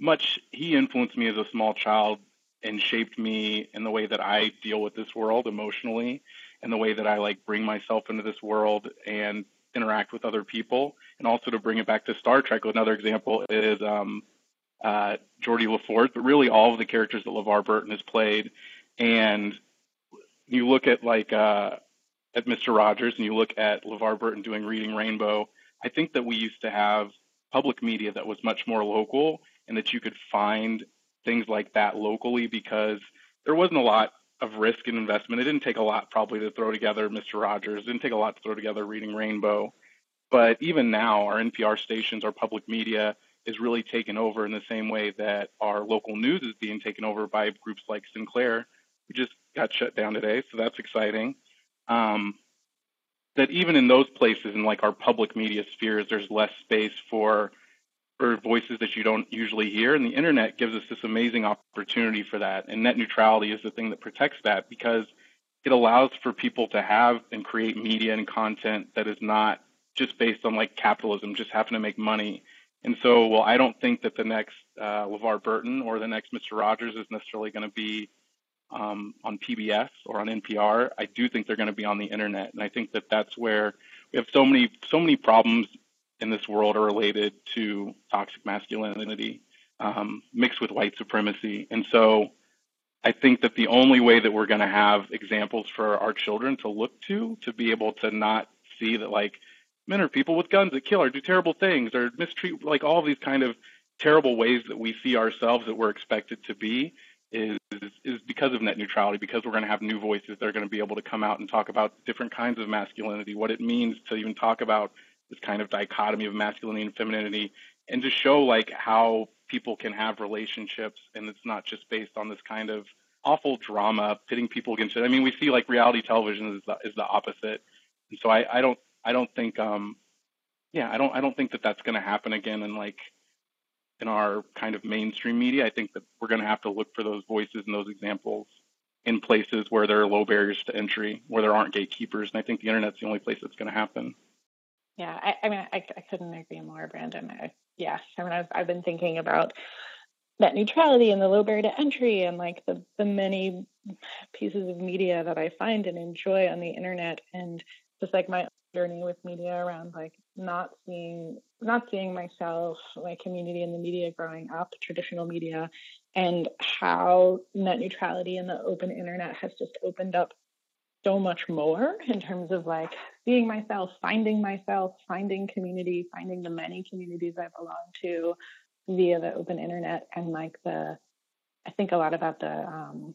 much he influenced me as a small child and shaped me in the way that I deal with this world emotionally and the way that I like bring myself into this world and interact with other people. And also to bring it back to Star Trek, another example is um, uh, Geordi LaForge, but really all of the characters that LeVar Burton has played. And you look at like uh, at Mr. Rogers and you look at LeVar Burton doing Reading Rainbow, I think that we used to have public media that was much more local and that you could find things like that locally because there wasn't a lot of risk and investment. It didn't take a lot probably to throw together Mr. Rogers. It didn't take a lot to throw together Reading Rainbow. But even now, our NPR stations, our public media is really taken over in the same way that our local news is being taken over by groups like Sinclair, who just got shut down today. So that's exciting. Um, that even in those places, in like our public media spheres, there's less space for for voices that you don't usually hear. And the internet gives us this amazing opportunity for that. And net neutrality is the thing that protects that because it allows for people to have and create media and content that is not just based on like capitalism, just having to make money. And so, well, I don't think that the next uh, LeVar Burton or the next Mr. Rogers is necessarily going to be um, on PBS or on NPR. I do think they're going to be on the internet, and I think that that's where we have so many so many problems in this world are related to toxic masculinity um, mixed with white supremacy. And so I think that the only way that we're going to have examples for our children to look to, to be able to not see that like men are people with guns that kill or do terrible things or mistreat, like all these kind of terrible ways that we see ourselves that we're expected to be is is because of net neutrality because we're going to have new voices that are going to be able to come out and talk about different kinds of masculinity what it means to even talk about this kind of dichotomy of masculinity and femininity and to show like how people can have relationships and it's not just based on this kind of awful drama pitting people against it. I mean, we see like reality television is the, is the opposite. And so I, I don't, I don't think, um, yeah, I don't, I don't think that that's going to happen again. And like in our kind of mainstream media, I think that we're going to have to look for those voices and those examples in places where there are low barriers to entry, where there aren't gatekeepers. And I think the internet's the only place that's going to happen. Yeah, I, I mean, I, I couldn't agree more, Brandon. I, yes, I mean, I've, I've been thinking about net neutrality and the low barrier to entry and like the, the many pieces of media that I find and enjoy on the internet and just like my journey with media around like not seeing not seeing myself my community in the media growing up traditional media and how net neutrality and the open internet has just opened up so much more in terms of like seeing myself, finding myself, finding community, finding the many communities I belong to via the open internet and like the I think a lot about the um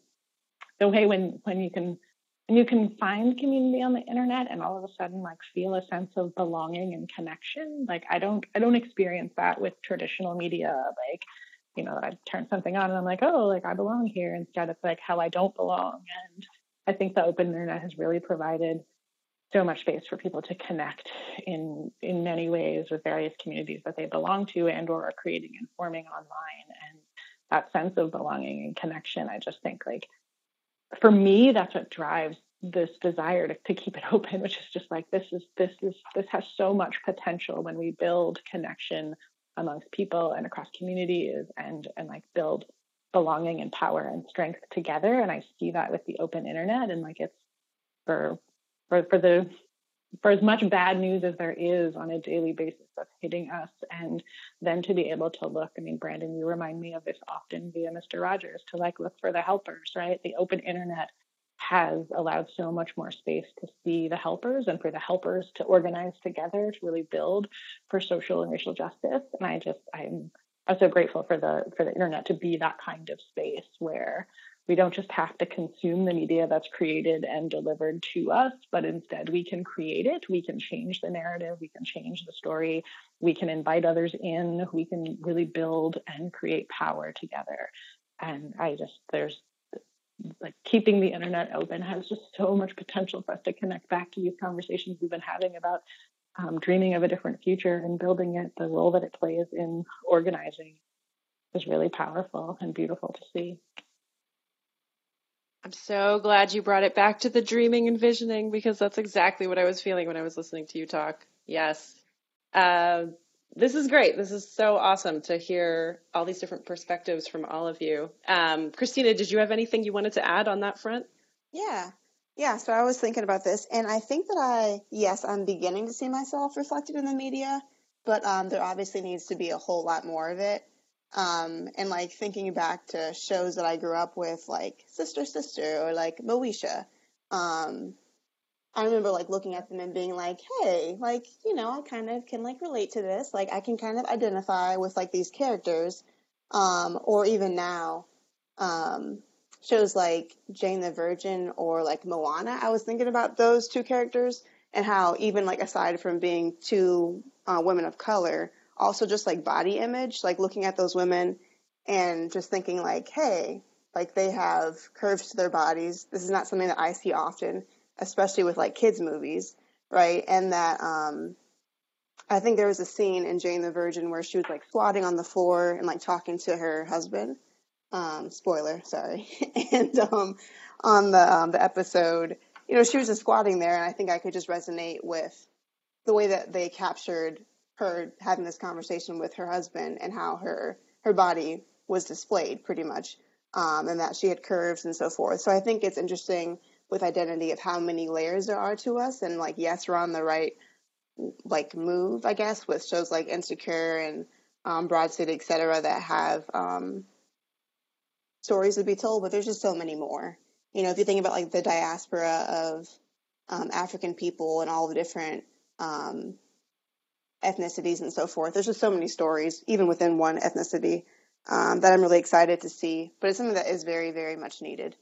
the way when when you can when you can find community on the internet and all of a sudden like feel a sense of belonging and connection. Like I don't I don't experience that with traditional media. Like you know, I turn something on and I'm like, oh, like I belong here instead of like how I don't belong. And I think the open internet has really provided so much space for people to connect in in many ways with various communities that they belong to and or are creating and forming online. And that sense of belonging and connection i just think like for me that's what drives this desire to, to keep it open which is just like this is this is this has so much potential when we build connection amongst people and across communities and and like build belonging and power and strength together. And i see that with the open internet and like it's for for for the for as much bad news as there is on a daily basis that's hitting us and then to be able to look i mean brandon you remind me of this often via mr rogers to like look for the helpers right? The open internet has allowed so much more space to see the helpers and for the helpers to organize together to really build for social and racial justice. And i just i'm i'm so grateful for the for the internet to be that kind of space where we don't just have to consume the media that's created and delivered to us, but instead we can create it. We can change the narrative. We can change the story. We can invite others in. We can really build and create power together. And I just, there's like keeping the internet open has just so much potential for us to connect back to these conversations we've been having about um, dreaming of a different future and building it. The role that it plays in organizing is really powerful and beautiful to see. I'm so glad you brought it back to the dreaming and visioning because that's exactly what I was feeling when I was listening to you talk. Yes. Uh, this is great. This is so awesome to hear all these different perspectives from all of you. Um, Christina, did you have anything you wanted to add on that front? Yeah. Yeah, so I was thinking about this, and I think that I, yes, I'm beginning to see myself reflected in the media, but um, there obviously needs to be a whole lot more of it. Um, and like thinking back to shows that I grew up with, like Sister Sister or like Moesha. Um, I remember like looking at them and being like, hey, like, you know, I kind of can like relate to this. Like I can kind of identify with like these characters. Um, or even now, um, shows like Jane the Virgin or like Moana. I was thinking about those two characters and how even like aside from being two uh, women of color, also just like body image, like looking at those women and just thinking like, hey, like they have curves to their bodies. This is not something that I see often, especially with like kids movies, right? And that um I think there was a scene in Jane the Virgin where she was like squatting on the floor and like talking to her husband. Um, spoiler, sorry. and um, on the um, the episode, you know, she was just squatting there, and I think I could just resonate with the way that they captured her having this conversation with her husband and how her her body was displayed pretty much um, and that she had curves and so forth. So i think it's interesting with identity of how many layers there are to us. And like yes we're on the right like move i guess with shows like insecure and um, broad city etc that have um, stories to be told but there's just so many more. You know if you think about like the diaspora of um, african people and all the different um, ethnicities and so forth. There's just so many stories, even within one ethnicity, um, that I'm really excited to see. But it's something that is very, very much needed.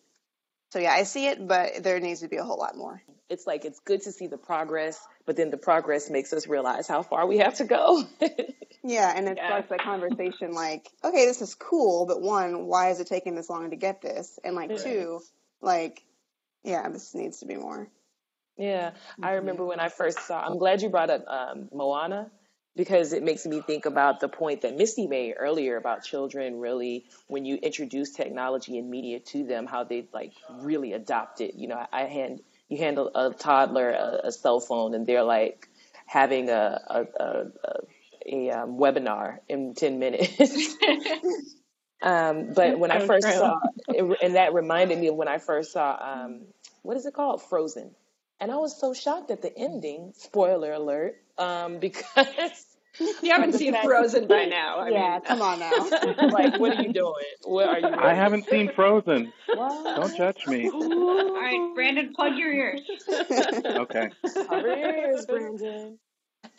So yeah, I see it, but there needs to be a whole lot more. It's like it's good to see the progress, but then the progress makes us realize how far we have to go. yeah, and it yeah. starts that conversation like, okay, this is cool, but one, why is it taking this long to get this? And like two, like, yeah, this needs to be more. Yeah, I remember when I first saw. I'm glad you brought up um, Moana because it makes me think about the point that Misty made earlier about children. Really, when you introduce technology and media to them, how they like really adopt it. You know, I hand you handle a, a toddler a, a, cell phone, and they're like having a a, a, a um, webinar in ten minutes. um, but when I first saw, it, and that reminded me of when I first saw um, what is it called, Frozen and I was so shocked at the ending. Spoiler alert, um, because you haven't seen Frozen by now. I yeah, mean, come on now. like, what are you doing? What are you? Doing? I haven't seen Frozen. What? Don't judge me. All right, Brandon, plug your ears. okay. Cover your ears, Brandon.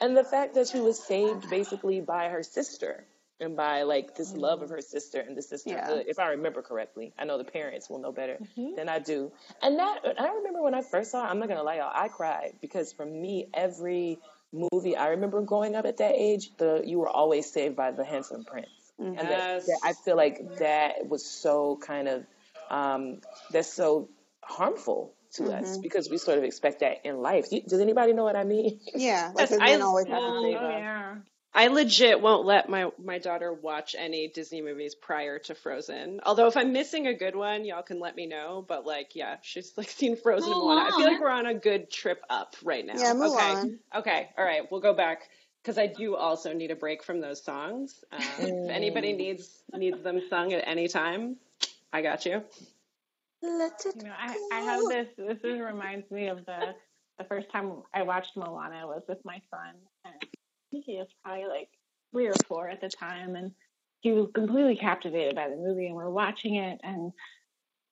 And the fact that she was saved basically by her sister and by like this love of her sister and the sisterhood, yeah. if I remember correctly. I know the parents will know better mm-hmm. than I do. And that I remember when I first saw it, I'm not gonna lie, y'all, I cried because for me, every movie I remember growing up at that age, the you were always saved by the handsome prince. and that, that I feel like that was so kind of um, that's so harmful to mm-hmm. us because we sort of expect that in life. Does anybody know what I mean? Yeah, like yes, I always have to say that. Yeah. I legit won't let my my daughter watch any Disney movies prior to Frozen. Although if I'm missing a good one, y'all can let me know. But like, yeah, she's like seen Frozen one. I feel like we're on a good trip up right now. Yeah, Mulan. Okay, okay, all right, we'll go back because I do also need a break from those songs. Uh, if anybody needs needs them sung at any time, I got you. Let it you know, I, I have this. This is, reminds me of the the first time I watched Moana was with my son, he was probably like three or four at the time, and he was completely captivated by the movie. And we're watching it, and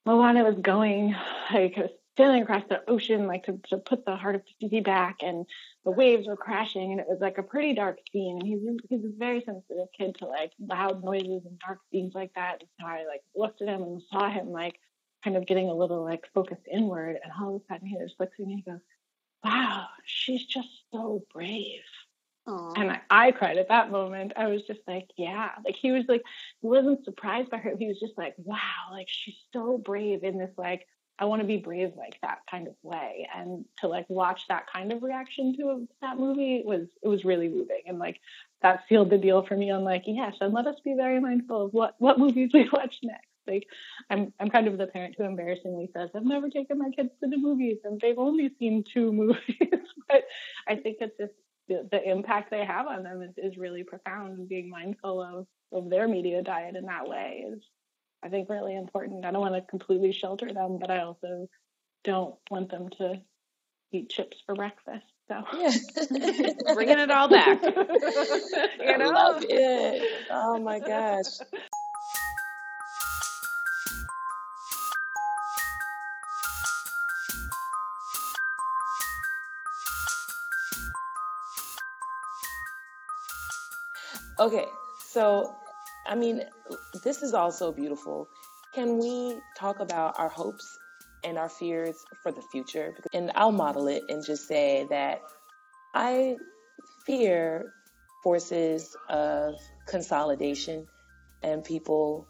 Moana was going like sailing across the ocean, like to, to put the heart of Te Fiti back, and the waves were crashing, and it was like a pretty dark scene. And he's he's a very sensitive kid to like loud noises and dark scenes like that. And so I like looked at him and saw him like kind of getting a little like focused inward, and all of a sudden he just looks at me and he goes, "Wow, she's just so brave." Aww. And I, I, cried at that moment. I was just like, yeah. Like he was like, he wasn't surprised by her. He was just like, wow, like she's so brave in this like, I want to be brave like that kind of way. And to like watch that kind of reaction to that movie was it was really moving. And like that sealed the deal for me on like, yes, and let us be very mindful of what what movies we watch next. Like I'm I'm kind of the parent who embarrassingly says, I've never taken my kids to the movies and they've only seen two movies. but I think it's just the, the impact they have on them is, is really profound and being mindful of, of their media diet in that way is I think really important. I don't want to completely shelter them, but I also don't want them to eat chips for breakfast. So yeah. bringing it all back. you know? I love it. Oh my gosh. Okay, so I mean, this is also beautiful. Can we talk about our hopes and our fears for the future? And I'll model it and just say that I fear forces of consolidation and people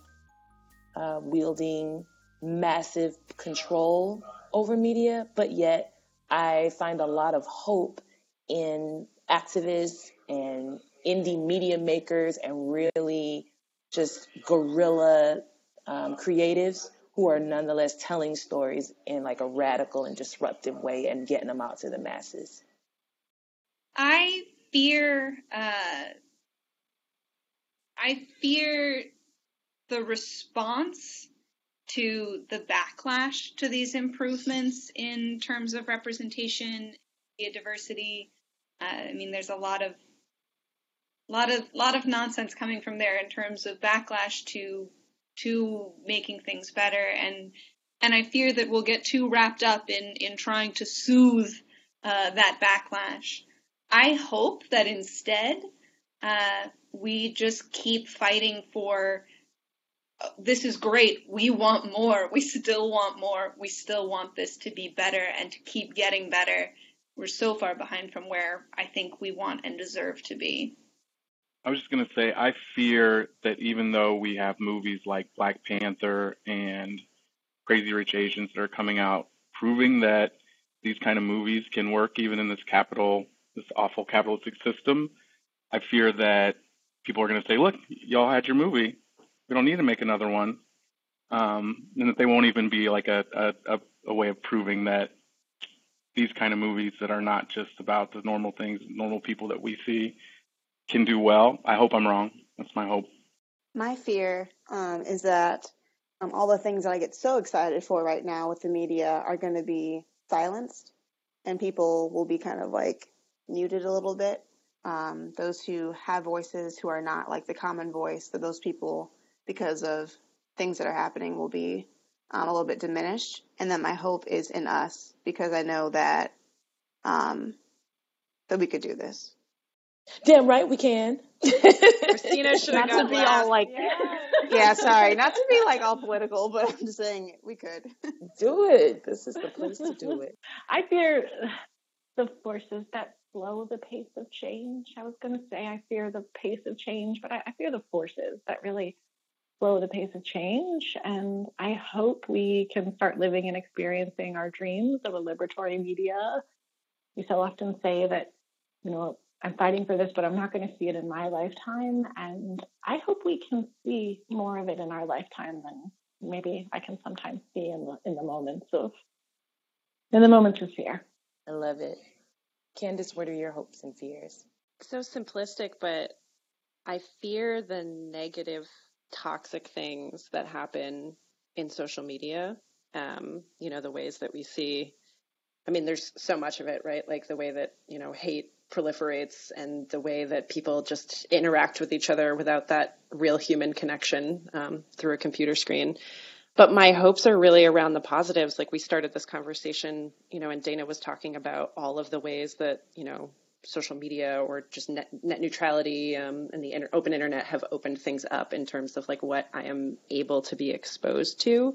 uh, wielding massive control over media, but yet I find a lot of hope in activists and indie media makers and really just guerrilla um, creatives who are nonetheless telling stories in like a radical and disruptive way and getting them out to the masses. I fear, uh, I fear the response to the backlash to these improvements in terms of representation, diversity. Uh, I mean, there's a lot of a lot of lot of nonsense coming from there in terms of backlash to to making things better and and I fear that we'll get too wrapped up in in trying to soothe uh, that backlash. I hope that instead uh, we just keep fighting for uh, this is great. We want more. We still want more. We still want this to be better and to keep getting better. We're so far behind from where I think we want and deserve to be. I was just going to say, I fear that even though we have movies like Black Panther and Crazy Rich Asians that are coming out, proving that these kind of movies can work even in this capital, this awful capitalistic system, I fear that people are going to say, look, y'all had your movie. We don't need to make another one. Um, and that they won't even be like a, a, a way of proving that these kind of movies that are not just about the normal things, normal people that we see, can do well. I hope I'm wrong. That's my hope. My fear um, is that um, all the things that I get so excited for right now with the media are going to be silenced, and people will be kind of like muted a little bit. Um, those who have voices who are not like the common voice, that those people, because of things that are happening, will be um, a little bit diminished. And then my hope is in us because I know that um, that we could do this. Damn right we can. Christina should not to be all like yeah. yeah, sorry, not to be like all political, but I'm just saying we could do it. This is the place to do it. I fear the forces that slow the pace of change. I was going to say I fear the pace of change, but I, I fear the forces that really slow the pace of change. And I hope we can start living and experiencing our dreams of a liberatory media. We so often say that, you know, I'm fighting for this, but I'm not going to see it in my lifetime. And I hope we can see more of it in our lifetime than maybe I can sometimes see in the in the moments of in the moments of fear. I love it. Candace, what are your hopes and fears? So simplistic, but I fear the negative, toxic things that happen in social media. Um, you know, the ways that we see. I mean, there's so much of it, right? Like the way that, you know, hate proliferates and the way that people just interact with each other without that real human connection um, through a computer screen. But my hopes are really around the positives. Like we started this conversation, you know, and Dana was talking about all of the ways that, you know, social media or just net, net neutrality um, and the inter- open internet have opened things up in terms of like what I am able to be exposed to.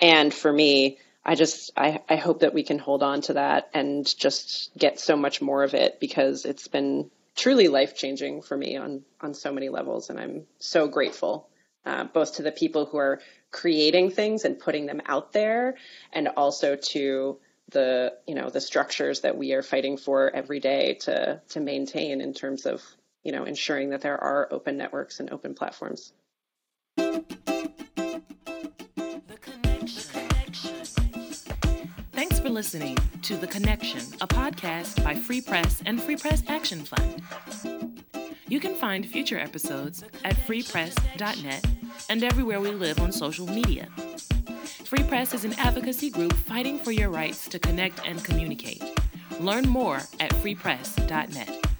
And for me, I just I, I hope that we can hold on to that and just get so much more of it because it's been truly life changing for me on on so many levels and I'm so grateful uh, both to the people who are creating things and putting them out there and also to the you know the structures that we are fighting for every day to to maintain in terms of you know ensuring that there are open networks and open platforms. Listening to The Connection, a podcast by Free Press and Free Press Action Fund. You can find future episodes at freepress.net and everywhere we live on social media. Free Press is an advocacy group fighting for your rights to connect and communicate. Learn more at freepress.net.